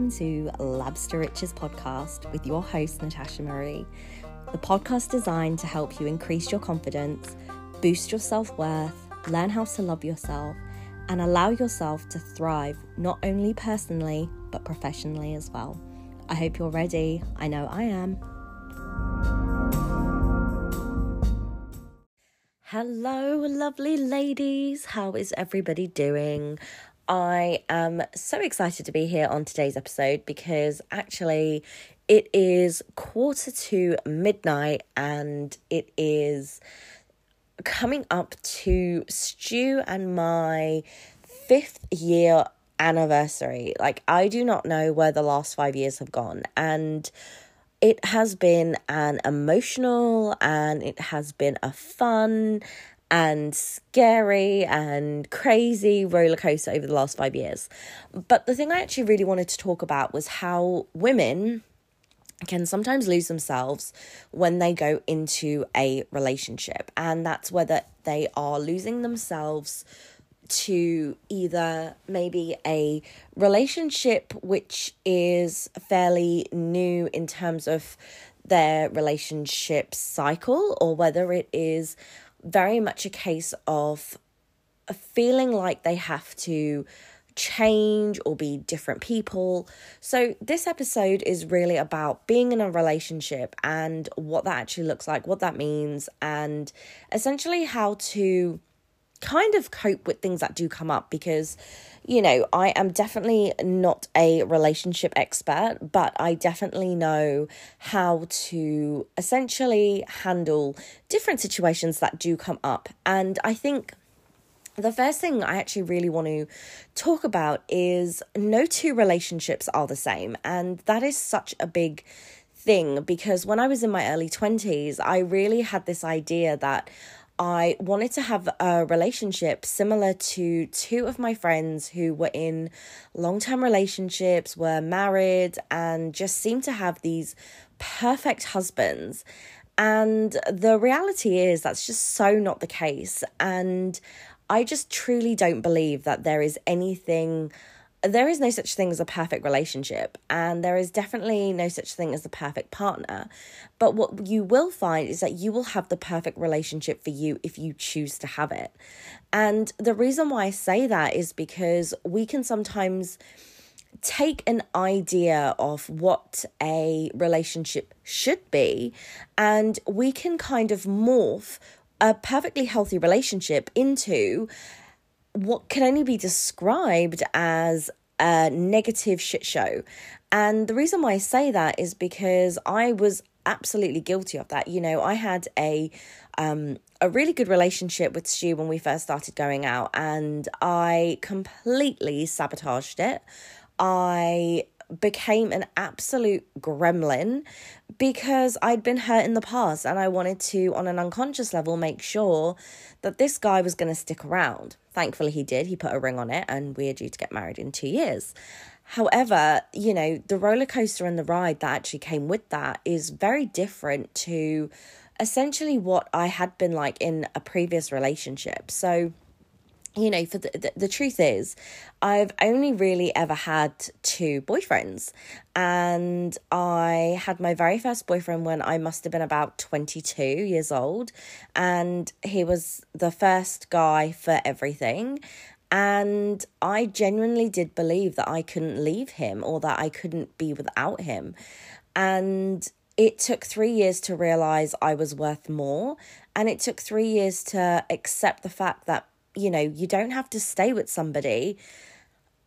welcome to Labs to Riches podcast with your host, Natasha Marie. The podcast designed to help you increase your confidence, boost your self worth, learn how to love yourself, and allow yourself to thrive not only personally but professionally as well. I hope you're ready. I know I am. Hello, lovely ladies. How is everybody doing? I am so excited to be here on today's episode because actually it is quarter to midnight and it is coming up to Stu and my fifth year anniversary. Like, I do not know where the last five years have gone. And it has been an emotional and it has been a fun and scary and crazy roller coaster over the last five years. But the thing I actually really wanted to talk about was how women can sometimes lose themselves when they go into a relationship, and that's whether they are losing themselves to either maybe a relationship which is fairly new in terms of their relationship cycle, or whether it is very much a case of feeling like they have to change or be different people. So, this episode is really about being in a relationship and what that actually looks like, what that means, and essentially how to kind of cope with things that do come up because you know, I am definitely not a relationship expert, but I definitely know how to essentially handle different situations that do come up. And I think the first thing I actually really want to talk about is no two relationships are the same. And that is such a big thing because when I was in my early 20s, I really had this idea that I wanted to have a relationship similar to two of my friends who were in long term relationships, were married, and just seemed to have these perfect husbands. And the reality is, that's just so not the case. And I just truly don't believe that there is anything there is no such thing as a perfect relationship, and there is definitely no such thing as a perfect partner. But what you will find is that you will have the perfect relationship for you if you choose to have it. And the reason why I say that is because we can sometimes take an idea of what a relationship should be, and we can kind of morph a perfectly healthy relationship into what can only be described as a negative shit show. And the reason why I say that is because I was absolutely guilty of that. You know, I had a um a really good relationship with Stu when we first started going out and I completely sabotaged it. I became an absolute gremlin because I'd been hurt in the past and I wanted to, on an unconscious level, make sure that this guy was going to stick around. Thankfully, he did. He put a ring on it and we are due to get married in two years. However, you know, the roller coaster and the ride that actually came with that is very different to essentially what I had been like in a previous relationship. So, you know, for the, the, the truth is, I've only really ever had two boyfriends, and I had my very first boyfriend when I must have been about 22 years old, and he was the first guy for everything. And I genuinely did believe that I couldn't leave him or that I couldn't be without him. And it took three years to realize I was worth more. And it took three years to accept the fact that you know, you don't have to stay with somebody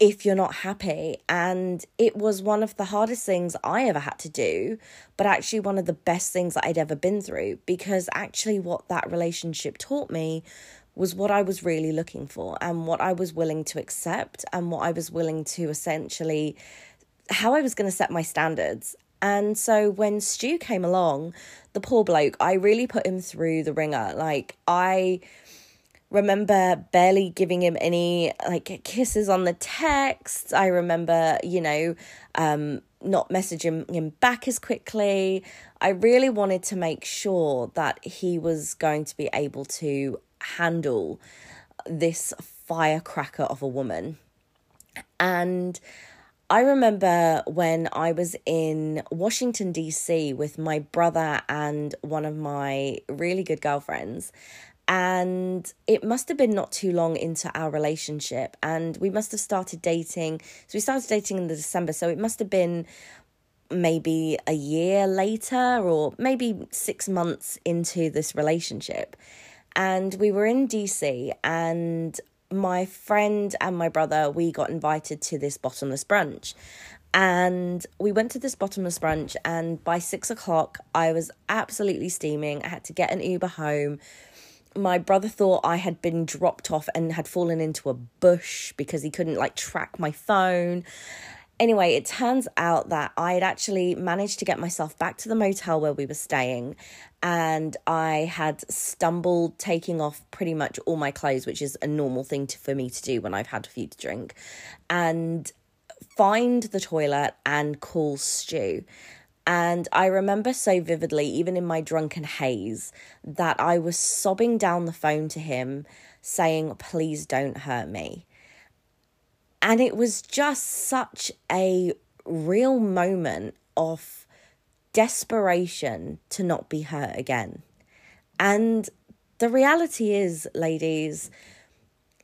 if you're not happy. And it was one of the hardest things I ever had to do, but actually one of the best things that I'd ever been through because actually what that relationship taught me was what I was really looking for and what I was willing to accept and what I was willing to essentially how I was going to set my standards. And so when Stu came along, the poor bloke, I really put him through the ringer. Like I remember barely giving him any like kisses on the text. I remember, you know, um, not messaging him back as quickly. I really wanted to make sure that he was going to be able to handle this firecracker of a woman. And I remember when I was in Washington, D.C. with my brother and one of my really good girlfriends. And it must have been not too long into our relationship. And we must have started dating. So we started dating in the December. So it must have been maybe a year later or maybe six months into this relationship. And we were in DC, and my friend and my brother, we got invited to this bottomless brunch. And we went to this bottomless brunch, and by six o'clock, I was absolutely steaming. I had to get an Uber home. My brother thought I had been dropped off and had fallen into a bush because he couldn't like track my phone. Anyway, it turns out that I had actually managed to get myself back to the motel where we were staying, and I had stumbled taking off pretty much all my clothes, which is a normal thing to, for me to do when I've had a few to drink, and find the toilet and call Stu. And I remember so vividly, even in my drunken haze, that I was sobbing down the phone to him saying, Please don't hurt me. And it was just such a real moment of desperation to not be hurt again. And the reality is, ladies,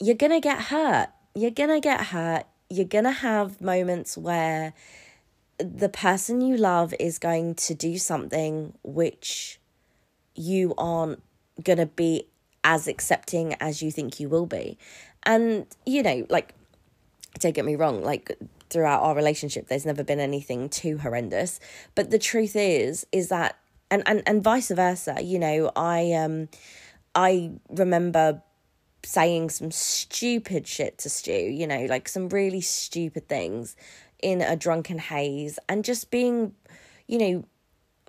you're going to get hurt. You're going to get hurt. You're going to have moments where the person you love is going to do something which you aren't going to be as accepting as you think you will be. And, you know, like don't get me wrong, like throughout our relationship, there's never been anything too horrendous. But the truth is, is that and, and, and vice versa, you know, I um I remember saying some stupid shit to Stu, you know, like some really stupid things in a drunken haze and just being, you know,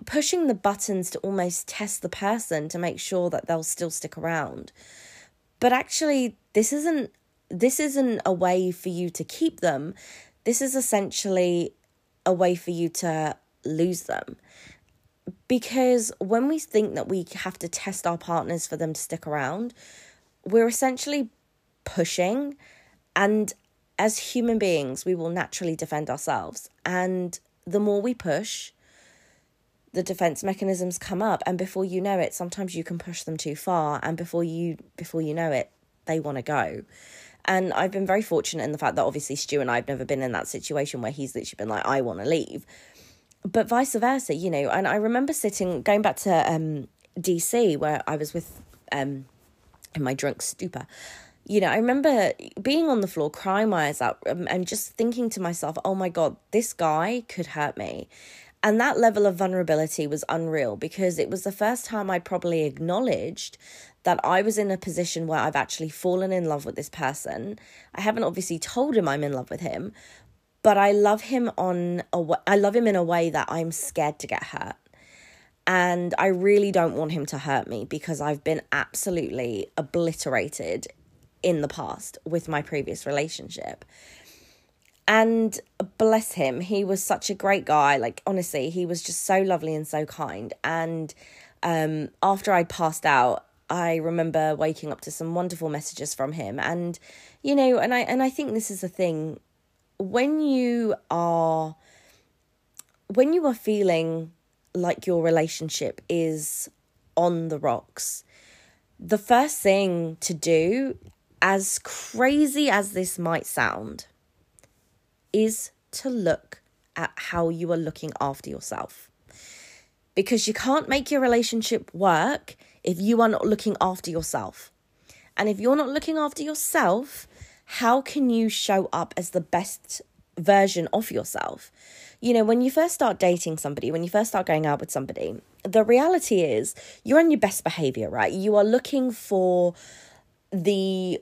pushing the buttons to almost test the person to make sure that they'll still stick around. But actually, this isn't this isn't a way for you to keep them. This is essentially a way for you to lose them. Because when we think that we have to test our partners for them to stick around, we're essentially pushing. And as human beings, we will naturally defend ourselves. And the more we push, the defense mechanisms come up and before you know it sometimes you can push them too far and before you before you know it they want to go and I've been very fortunate in the fact that obviously Stu and I have never been in that situation where he's literally been like, I want to leave. But vice versa, you know, and I remember sitting, going back to um, DC where I was with, um, in my drunk stupor. You know, I remember being on the floor, crying my eyes out, um, and just thinking to myself, oh my God, this guy could hurt me. And that level of vulnerability was unreal because it was the first time I'd probably acknowledged that I was in a position where I've actually fallen in love with this person. I haven't obviously told him I'm in love with him, but I love him on a w- I love him in a way that I'm scared to get hurt. And I really don't want him to hurt me because I've been absolutely obliterated in the past with my previous relationship. And bless him, he was such a great guy. Like, honestly, he was just so lovely and so kind. And um, after I'd passed out, I remember waking up to some wonderful messages from him and you know and I and I think this is a thing when you are when you are feeling like your relationship is on the rocks the first thing to do as crazy as this might sound is to look at how you are looking after yourself because you can't make your relationship work if you are not looking after yourself. And if you're not looking after yourself, how can you show up as the best version of yourself? You know, when you first start dating somebody, when you first start going out with somebody, the reality is you're on your best behavior, right? You are looking for the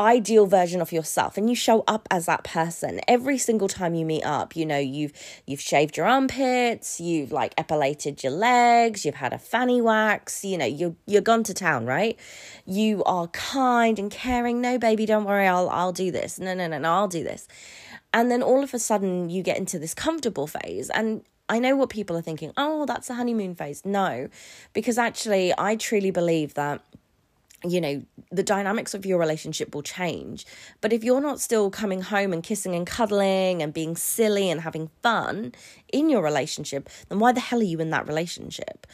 ideal version of yourself and you show up as that person. Every single time you meet up you know you've you've shaved your armpits you've like epilated your legs you've had a fanny wax you know you're you're gone to town right? You are kind and caring. No baby don't worry. I'll I'll do this. No no no no I'll do this. And then all of a sudden you get into this comfortable phase and I know what people are thinking oh that's a honeymoon phase. No because actually I truly believe that you know, the dynamics of your relationship will change. But if you're not still coming home and kissing and cuddling and being silly and having fun in your relationship, then why the hell are you in that relationship?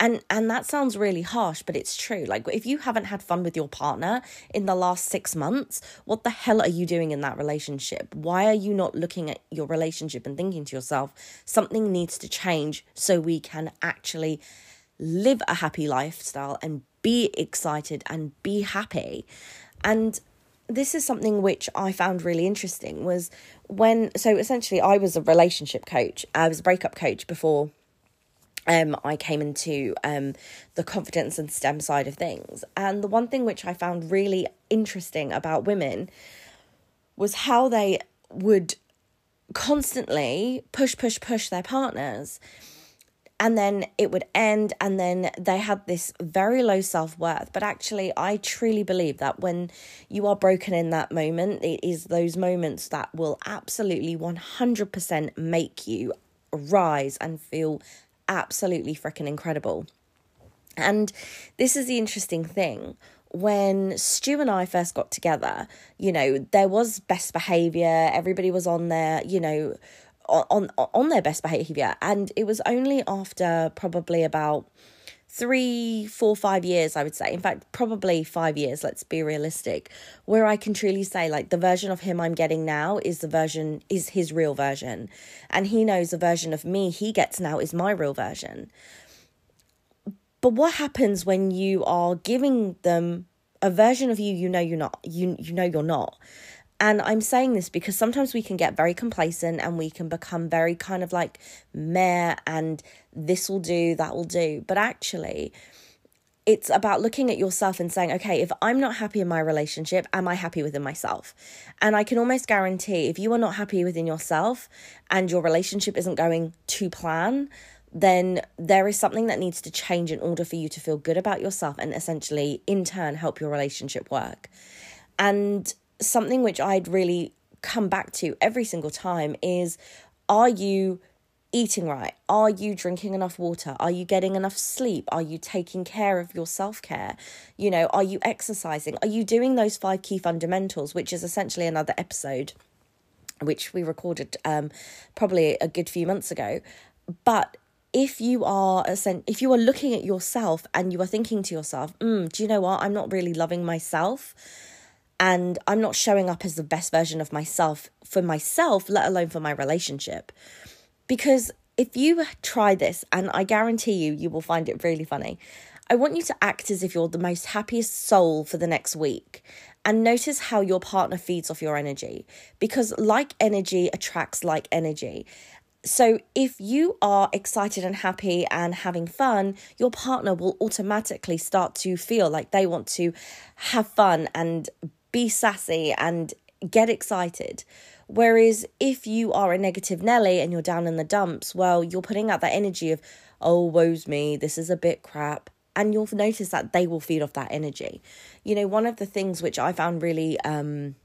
And and that sounds really harsh, but it's true. Like if you haven't had fun with your partner in the last 6 months, what the hell are you doing in that relationship? Why are you not looking at your relationship and thinking to yourself, something needs to change so we can actually live a happy lifestyle and be excited and be happy. And this is something which I found really interesting was when so essentially I was a relationship coach. I was a breakup coach before um I came into um the confidence and STEM side of things. And the one thing which I found really interesting about women was how they would constantly push push push their partners and then it would end and then they had this very low self-worth. But actually i truly believe that when you are broken in that moment it is those moments that will absolutely 100% make you rise and feel absolutely freaking incredible. And this is the interesting thing. When Stu and I first got together, you know, there was best behavior, everybody was on there, you know, on on their best behavior and it was only after probably about three four five years i would say. In fact probably five years let's be realistic where i can truly say like the version of him i'm getting now is the version is his real version. And he knows the version of me he gets now is my real version. But what happens when you are giving them a version of you you know you're not you you know you're not and I'm saying this because sometimes we can get very complacent and we can become very kind of like meh and this will do, that will do. But actually, it's about looking at yourself and saying, okay, if I'm not happy in my relationship, am I happy within myself? And I can almost guarantee if you are not happy within yourself and your relationship isn't going to plan, then there is something that needs to change in order for you to feel good about yourself and essentially, in turn, help your relationship work. And something which I'd really come back to every single time is are you eating right? Are you drinking enough water? Are you getting enough sleep? Are you taking care of your self care? You know, are you exercising? Are you doing those five key fundamentals, which is essentially another episode which we recorded um, probably a good few months ago. But if you are if you are looking at yourself and you are thinking to yourself, mm, do you know what? I'm not really loving myself and I'm not showing up as the best version of myself for myself, let alone for my relationship. Because if you try this, and I guarantee you, you will find it really funny. I want you to act as if you're the most happiest soul for the next week and notice how your partner feeds off your energy because like energy attracts like energy. So, if you are excited and happy and having fun, your partner will automatically start to feel like they want to have fun and be sassy and get excited. Whereas if you are a negative Nelly and you're down in the dumps, well, you're putting out that energy of, oh, woe's me, this is a bit crap. And you'll notice that they will feed off that energy. You know, one of the things which I found really um,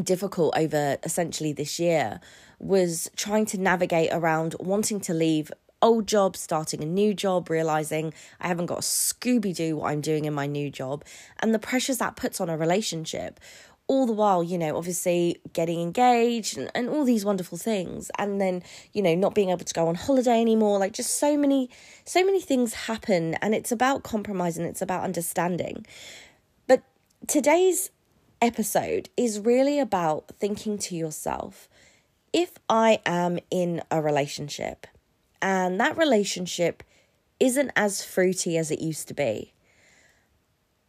difficult over essentially this year was trying to navigate around wanting to leave old job, starting a new job, realizing I haven't got a Scooby Doo what I'm doing in my new job, and the pressures that puts on a relationship. All the while, you know, obviously getting engaged and, and all these wonderful things. And then, you know, not being able to go on holiday anymore. Like just so many, so many things happen. And it's about compromise and it's about understanding. But today's episode is really about thinking to yourself if I am in a relationship and that relationship isn't as fruity as it used to be.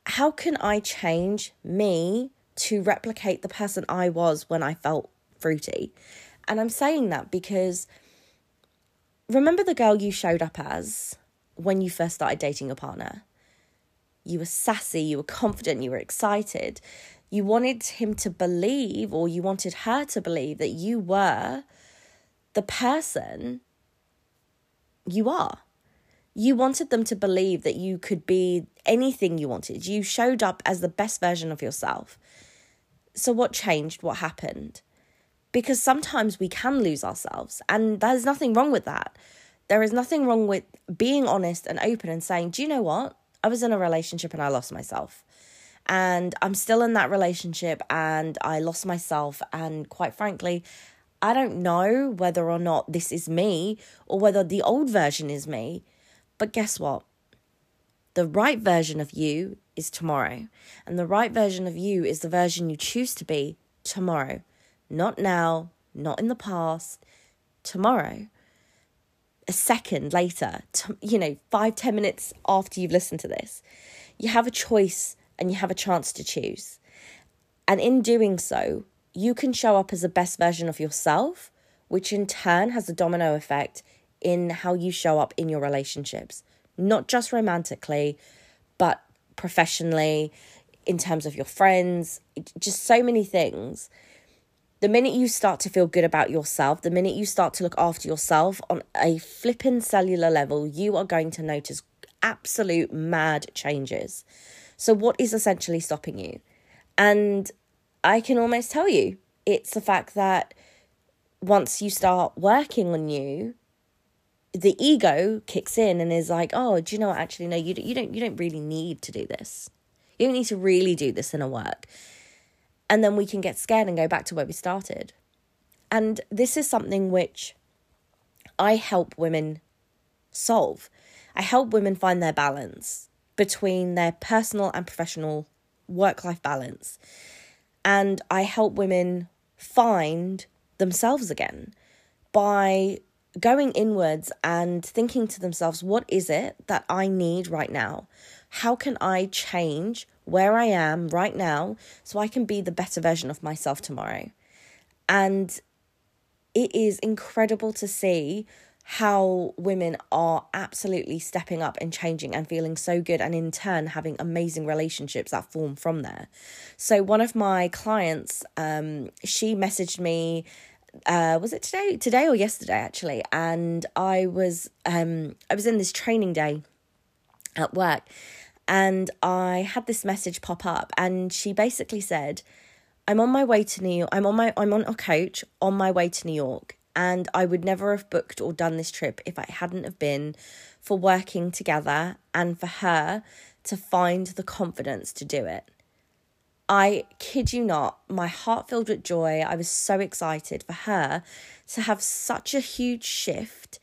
How can I change me to replicate the person I was when I felt fruity? And I'm saying that because remember the girl you showed up as when you first started dating a partner? You were sassy, you were confident, you were excited. You wanted him to believe, or you wanted her to believe, that you were the person you are. You wanted them to believe that you could be anything you wanted. You showed up as the best version of yourself. So, what changed? What happened? Because sometimes we can lose ourselves, and there's nothing wrong with that. There is nothing wrong with being honest and open and saying, Do you know what? I was in a relationship and I lost myself. And I'm still in that relationship and I lost myself. And quite frankly, I don't know whether or not this is me or whether the old version is me. But guess what? The right version of you is tomorrow. And the right version of you is the version you choose to be tomorrow. Not now, not in the past, tomorrow. A second later, you know, five, ten minutes after you've listened to this, you have a choice and you have a chance to choose. And in doing so, you can show up as the best version of yourself, which in turn has a domino effect in how you show up in your relationships, not just romantically, but professionally, in terms of your friends, just so many things. The minute you start to feel good about yourself, the minute you start to look after yourself on a flippin' cellular level, you are going to notice absolute mad changes. So, what is essentially stopping you? And I can almost tell you it's the fact that once you start working on you, the ego kicks in and is like, "Oh, do you know what? Actually, no, you you don't you don't really need to do this. You don't need to really do this in a work." And then we can get scared and go back to where we started. And this is something which I help women solve. I help women find their balance between their personal and professional work life balance. And I help women find themselves again by going inwards and thinking to themselves, what is it that I need right now? How can I change where I am right now so I can be the better version of myself tomorrow? And it is incredible to see how women are absolutely stepping up and changing and feeling so good and in turn having amazing relationships that form from there. So one of my clients um she messaged me uh was it today? Today or yesterday actually. And i was um i was in this training day at work and i had this message pop up and she basically said i'm on my way to new york i'm on my i'm on a coach on my way to new york and I would never have booked or done this trip if I hadn't have been for working together and for her to find the confidence to do it. I kid you not, my heart filled with joy. I was so excited for her to have such a huge shift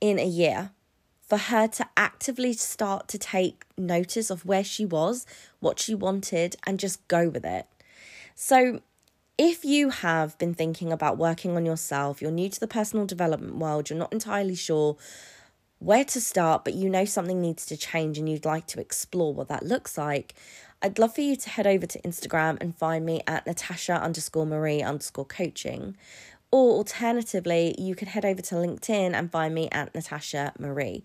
in a year, for her to actively start to take notice of where she was, what she wanted, and just go with it. So, if you have been thinking about working on yourself, you're new to the personal development world, you're not entirely sure where to start, but you know something needs to change and you'd like to explore what that looks like, I'd love for you to head over to Instagram and find me at Natasha underscore Marie underscore coaching. Or alternatively, you can head over to LinkedIn and find me at Natasha Marie.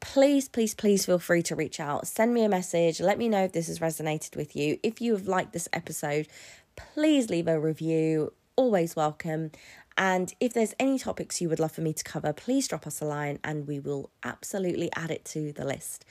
Please, please, please feel free to reach out. Send me a message. Let me know if this has resonated with you. If you have liked this episode, please leave a review, always welcome. And if there's any topics you would love for me to cover, please drop us a line and we will absolutely add it to the list.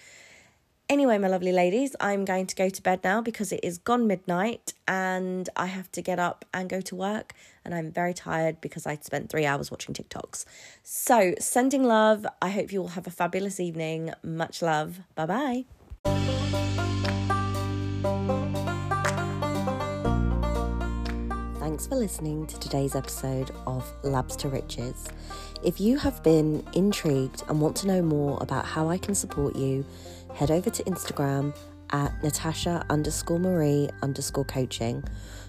Anyway, my lovely ladies, I'm going to go to bed now because it is gone midnight and I have to get up and go to work. And I'm very tired because I spent three hours watching TikToks. So, sending love. I hope you all have a fabulous evening. Much love. Bye bye. Thanks for listening to today's episode of Labs to Riches. If you have been intrigued and want to know more about how I can support you, head over to Instagram at Natasha underscore Marie underscore coaching,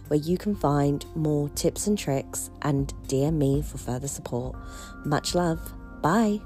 where you can find more tips and tricks and DM me for further support. Much love. Bye.